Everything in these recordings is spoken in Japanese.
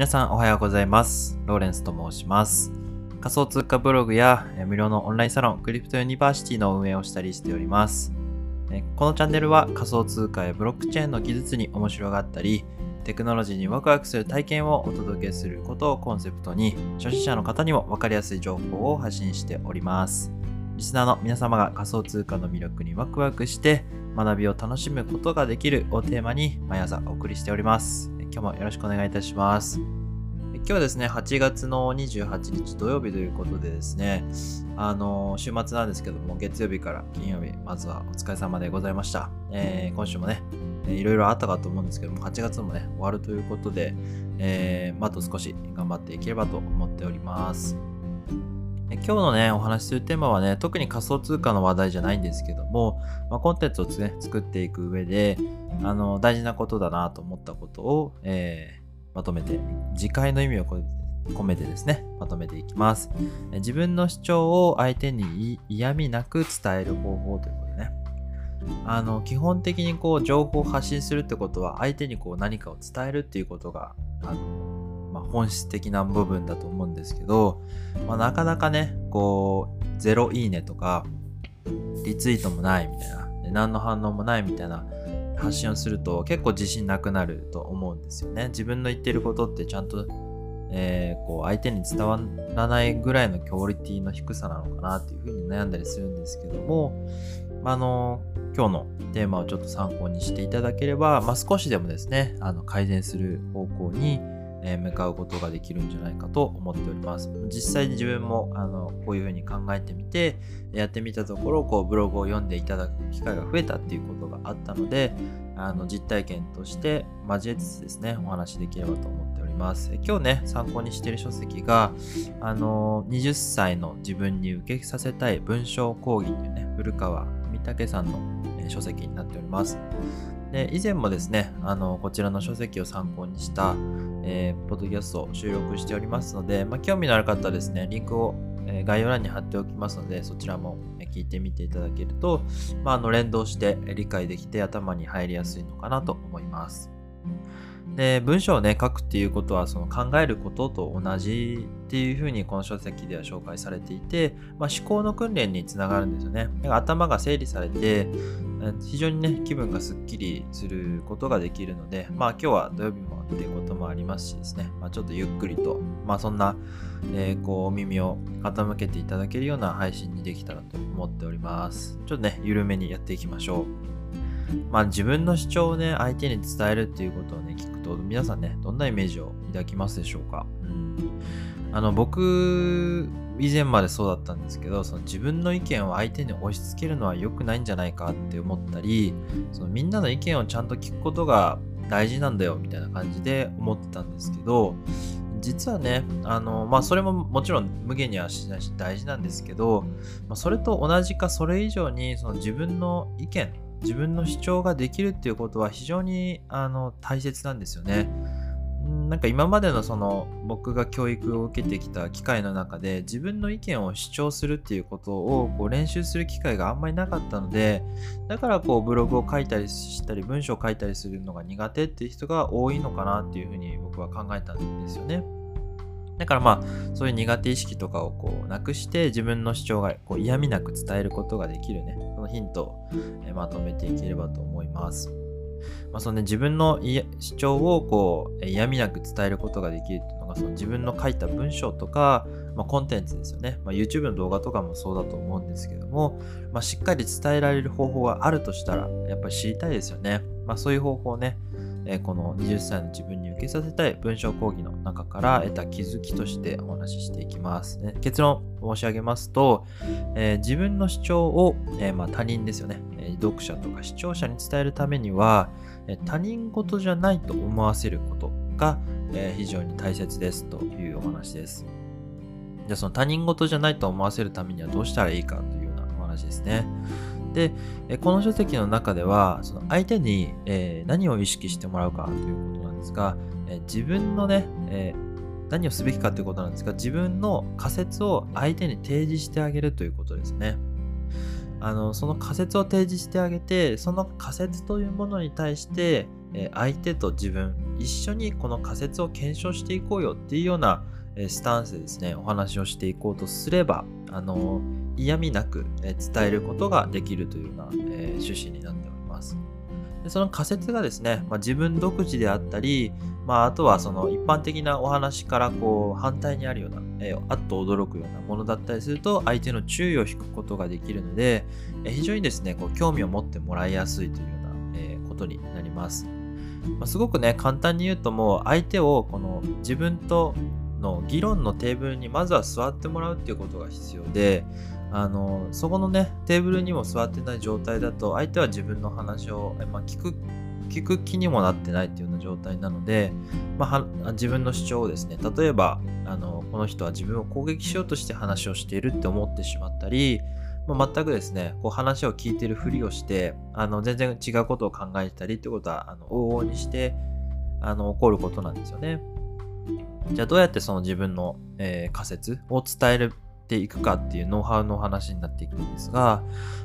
皆さんおはようございます。ローレンスと申します。仮想通貨ブログや無料のオンラインサロンクリプトユニバーシティの運営をしたりしております。このチャンネルは仮想通貨やブロックチェーンの技術に面白がったり、テクノロジーにワクワクする体験をお届けすることをコンセプトに、初心者の方にも分かりやすい情報を発信しております。リスナーの皆様が仮想通貨の魅力にワクワクして学びを楽しむことができるをテーマに毎朝お送りしております。今日もよろしくお願いいたします。今日はですね、8月の28日土曜日ということでですね、あの週末なんですけども、月曜日から金曜日、まずはお疲れ様でございました。えー今週もね、いろいろあったかと思うんですけども、8月もね、終わるということで、えーまあと少し頑張っていければと思っております。今日のね、お話しするテーマはね、特に仮想通貨の話題じゃないんですけども、まあ、コンテンツを、ね、作っていく上で、あの、大事なことだなと思ったことを、えーまとめて、次回の意味を込めてですね、まとめていきます。自分の主張を相手に嫌味なく伝える方法ということでね。あの、基本的にこう、情報を発信するってことは、相手にこう、何かを伝えるっていうことが、あの、まあ、本質的な部分だと思うんですけど、まあ、なかなかね、こう、ゼロいいねとか、リツイートもないみたいな、何の反応もないみたいな発信をすると結構自信なくなると思うんですよね。自分の言ってることってちゃんと、えーこう相手に伝わらないぐらいのクオリティの低さなのかなっていうふうに悩んだりするんですけども、まあの今日のテーマをちょっと参考にしていただければ、まあ、少しでもですねあの改善する方向に、えー向かうことができるんじゃないかと思っております。実際に自分もあのこういうふうに考えてみてやってみたところこうブログを読んでいただく機会が増えたっていうことがあったのであの実体験として交えつつですねお話しできればと思っております。今日ね参考にしている書籍があの20歳の自分に受けさせたい文章講義というね古川文武さんの書籍になっております。で以前もですねあのこちらの書籍を参考にした、えーポッドキャストを収録しておりますので、まあ、興味のある方はですねリンクを、えー概要欄に貼っておきますのでそちらも聞いてみていただけると、まあ、あの連動して理解できて頭に入りやすいのかなと思います。で文章をね書くっていうことはその考えることと同じっていうふうにこの書籍では紹介されていて、まあ、思考の訓練につながるんですよね。だから頭が整理されて非常にね気分がすっきりすることができるのでまあ今日は土曜日もっていうこともありますしですね、まあ、ちょっとゆっくりとまあそんな、えーこうお耳を傾けていただけるような配信にできたらと思っております。ちょっとね緩めにやっていきましょう。まあ自分の主張をね、相手に伝えるっていうことをね、聞くと、皆さんね、どんなイメージを抱きますでしょうか？うん。あの、僕、以前までそうだったんですけど、その自分の意見を相手に押し付けるのは良くないんじゃないかって思ったり、そのみんなの意見をちゃんと聞くことが大事なんだよ、みたいな感じで思ってたんですけど、実はね、あの、まあ、それももちろん無限にはしないし大事なんですけど、まあ、それと同じかそれ以上にその自分の意見自分の主張ができるっていうことは非常にあの大切なんですよね。なんか今までのその僕が教育を受けてきた機会の中で自分の意見を主張するっていうことをこう練習する機会があんまりなかったのでだからこうブログを書いたりしたり文章を書いたりするのが苦手っていう人が多いのかなっていうふうに僕は考えたんですよね。だからまあそういう苦手意識とかをこうなくして自分の主張がこう嫌味なく伝えることができるねそのヒントをまとめていければと思います。まあそのね、自分の主張をこう嫌味なく伝えることができるっていうのがその自分の書いた文章とか、まあ、コンテンツですよね、まあ、YouTube の動画とかもそうだと思うんですけども、まあ、しっかり伝えられる方法があるとしたらやっぱり知りたいですよね。まあ、そういう方法をねえこの20歳の自分に受けさせたい文章講義の中から得た気づきとしてお話ししていきます。ね結論申し上げますと、え自分の主張を、えまあ、他人ですよね、え読者とか視聴者に伝えるためには、え他人事じゃないと思わせることが、え非常に大切ですというお話です。じゃあその他人事じゃないと思わせるためにはどうしたらいいかというようなお話ですね。で、この書籍の中では、その相手に、え何を意識してもらうかということなんですが、え自分のね、え何をすべきかということなんですが、自分の仮説を相手に提示してあげるということですね。あのその仮説を提示してあげてその仮説というものに対して、え相手と自分一緒にこの仮説を検証していこうよっていうようなスタンスでですね、お話をしていこうとすれば、あの、嫌味なく伝えることができるというような、えー、趣旨になっております。でその仮説がですね、まあ、自分独自であったり、まあ、あとはその一般的なお話からこう反対にあるような、えー、あっと驚くようなものだったりすると相手の注意を引くことができるので、えー、非常にですねこう興味を持ってもらいやすいというような、えー、ことになります。まあ、すごくね簡単に言うともう相手をこの自分との議論のテーブルにまずは座ってもらうっていうことが必要であのそこのねテーブルにも座ってない状態だと相手は自分の話を、まあ、聞く聞く気にもなってないっていうような状態なので、まあ、自分の主張をですね例えばあのこの人は自分を攻撃しようとして話をしているって思ってしまったり、まあ、全くですねこう話を聞いてるふりをしてあの全然違うことを考えたりってことはあの往々にしてあの起こることなんですよね。じゃあどうやってその自分の、えー、仮説を伝えるていくかっていうノウハウの話になっていくんですが、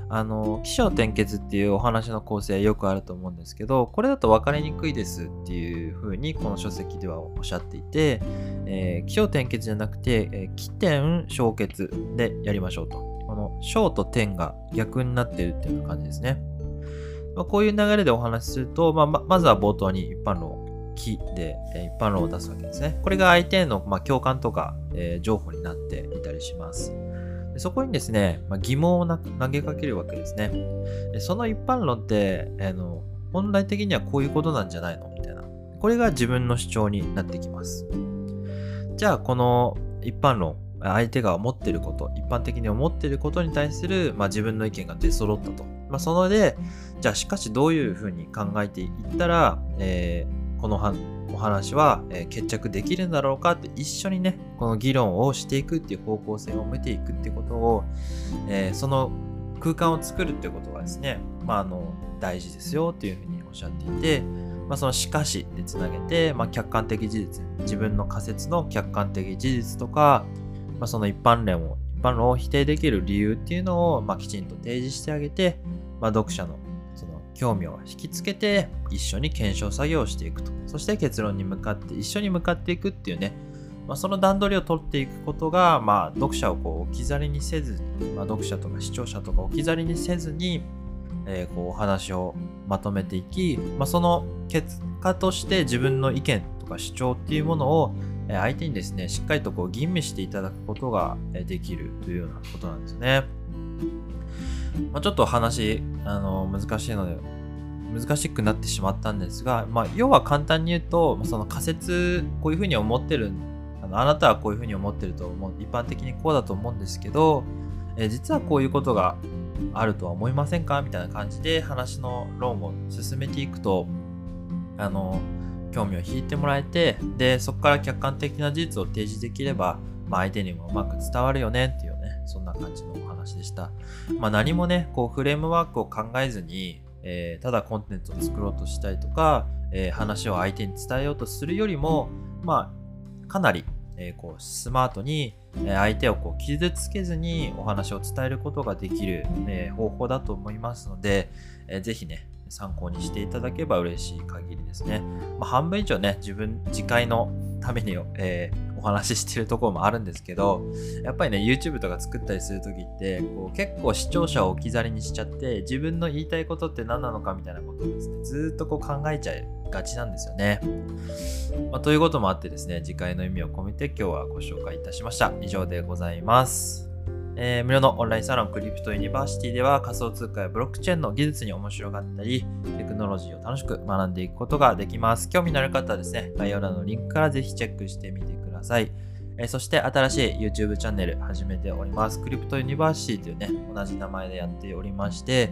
あの、起承転結っていうお話の構成よくあると思うんですけど、これだと分かりにくいですっていうふうにこの書籍ではおっしゃっていて、えー、起承転結じゃなくて、えー、起点小結でやりましょうと。この小と点が逆になってるっていうような感じですね。まあ、こういう流れでお話しすると、まあ、まずは冒頭に一般論木で、えー、一般論を出すわけですね。これが相手への、まあ、共感とか、えー、情報になっていたりします。でそこにですね、まあ、疑問を投げかけるわけですね。でその一般論って、えー、の、本来的にはこういうことなんじゃないの？みたいな。これが自分の主張になってきます。じゃあ、この一般論、相手が思っていること、一般的に思っていることに対する、まあ、自分の意見が出揃ったと。まあ、そので、じゃあしかしどういうふうに考えていったら、えー、このお話は、決着できるんだろうかって一緒にね、この議論をしていくっていう方向性を見ていくってことを、え、その空間を作るってことがですね、まあ、あの、大事ですよっていうふうにおっしゃっていて、まあ、そのしかしでつなげて、まあ、客観的事実、自分の仮説の客観的事実とか、まあ、その一般論を、一般論を否定できる理由っていうのを、まあ、きちんと提示してあげて、まあ、読者の興味を引きつけて一緒に検証作業をしていくと。そして結論に向かって一緒に向かっていくっていうね、まあ、その段取りを取っていくことが、まあ、読者をこう置き去りにせず、まあ、読者とか視聴者とか置き去りにせずに、えー、こうお話をまとめていき、まあ、その結果として自分の意見とか主張っていうものを相手にですね、しっかりとこう吟味していただくことができるというようなことなんですね。まあ、ちょっと話、あの、難しいので、難しくなってしまったんですが、まあ、要は簡単に言うと、その仮説、こういうふうに思ってる、あのあなたはこういうふうに思ってると思う、一般的にこうだと思うんですけど、え実はこういうことがあるとは思いませんか？みたいな感じで話の論を進めていくと、あの、興味を引いてもらえて、で、そこから客観的な事実を提示できれば、まあ、相手にもうまく伝わるよねっていうね、そんな感じのお話でした。まあ、何もね、こうフレームワークを考えずに、えー、ただコンテンツを作ろうとしたりとか、えー、話を相手に伝えようとするよりも、まあ、かなり、えー、こうスマートに相手をこう傷つけずにお話を伝えることができる、え方法だと思いますので、えー、ぜひね、参考にしていただければ嬉しい限りですね。まあ、半分以上ね、自分、自戒のために、えー、お話ししてるところもあるんですけど、やっぱりね、YouTube とか作ったりするときって、こう結構視聴者を置き去りにしちゃって、自分の言いたいことって何なのかみたいなことをですね、ずっとこう考えちゃいがちなんですよね。まあ、ということもあってですね、自戒の意味を込めて今日はご紹介いたしました。以上でございます。えー、無料のオンラインサロンクリプトユニバーシティでは仮想通貨やブロックチェーンの技術に面白がったり、テクノロジーを楽しく学んでいくことができます。興味のある方はですね、概要欄のリンクからぜひチェックしてみてください。えー、そして新しい YouTube チャンネル始めております。クリプトユニバーシティというね、同じ名前でやっておりまして、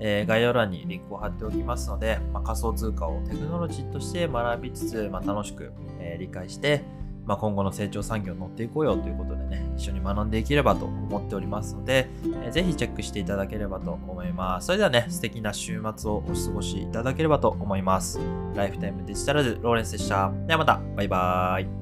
えー、概要欄にリンクを貼っておきますので、まあ、仮想通貨をテクノロジーとして学びつつ、まあ、楽しく、え理解して、まあ、今後の成長産業に乗っていこうよということでね、一緒に学んでいければと思っておりますので、えー、ぜひチェックしていただければと思います。それではね、素敵な週末をお過ごしいただければと思います。ライフタイムデジタルズローレンスでした。ではまた、バイバーイ。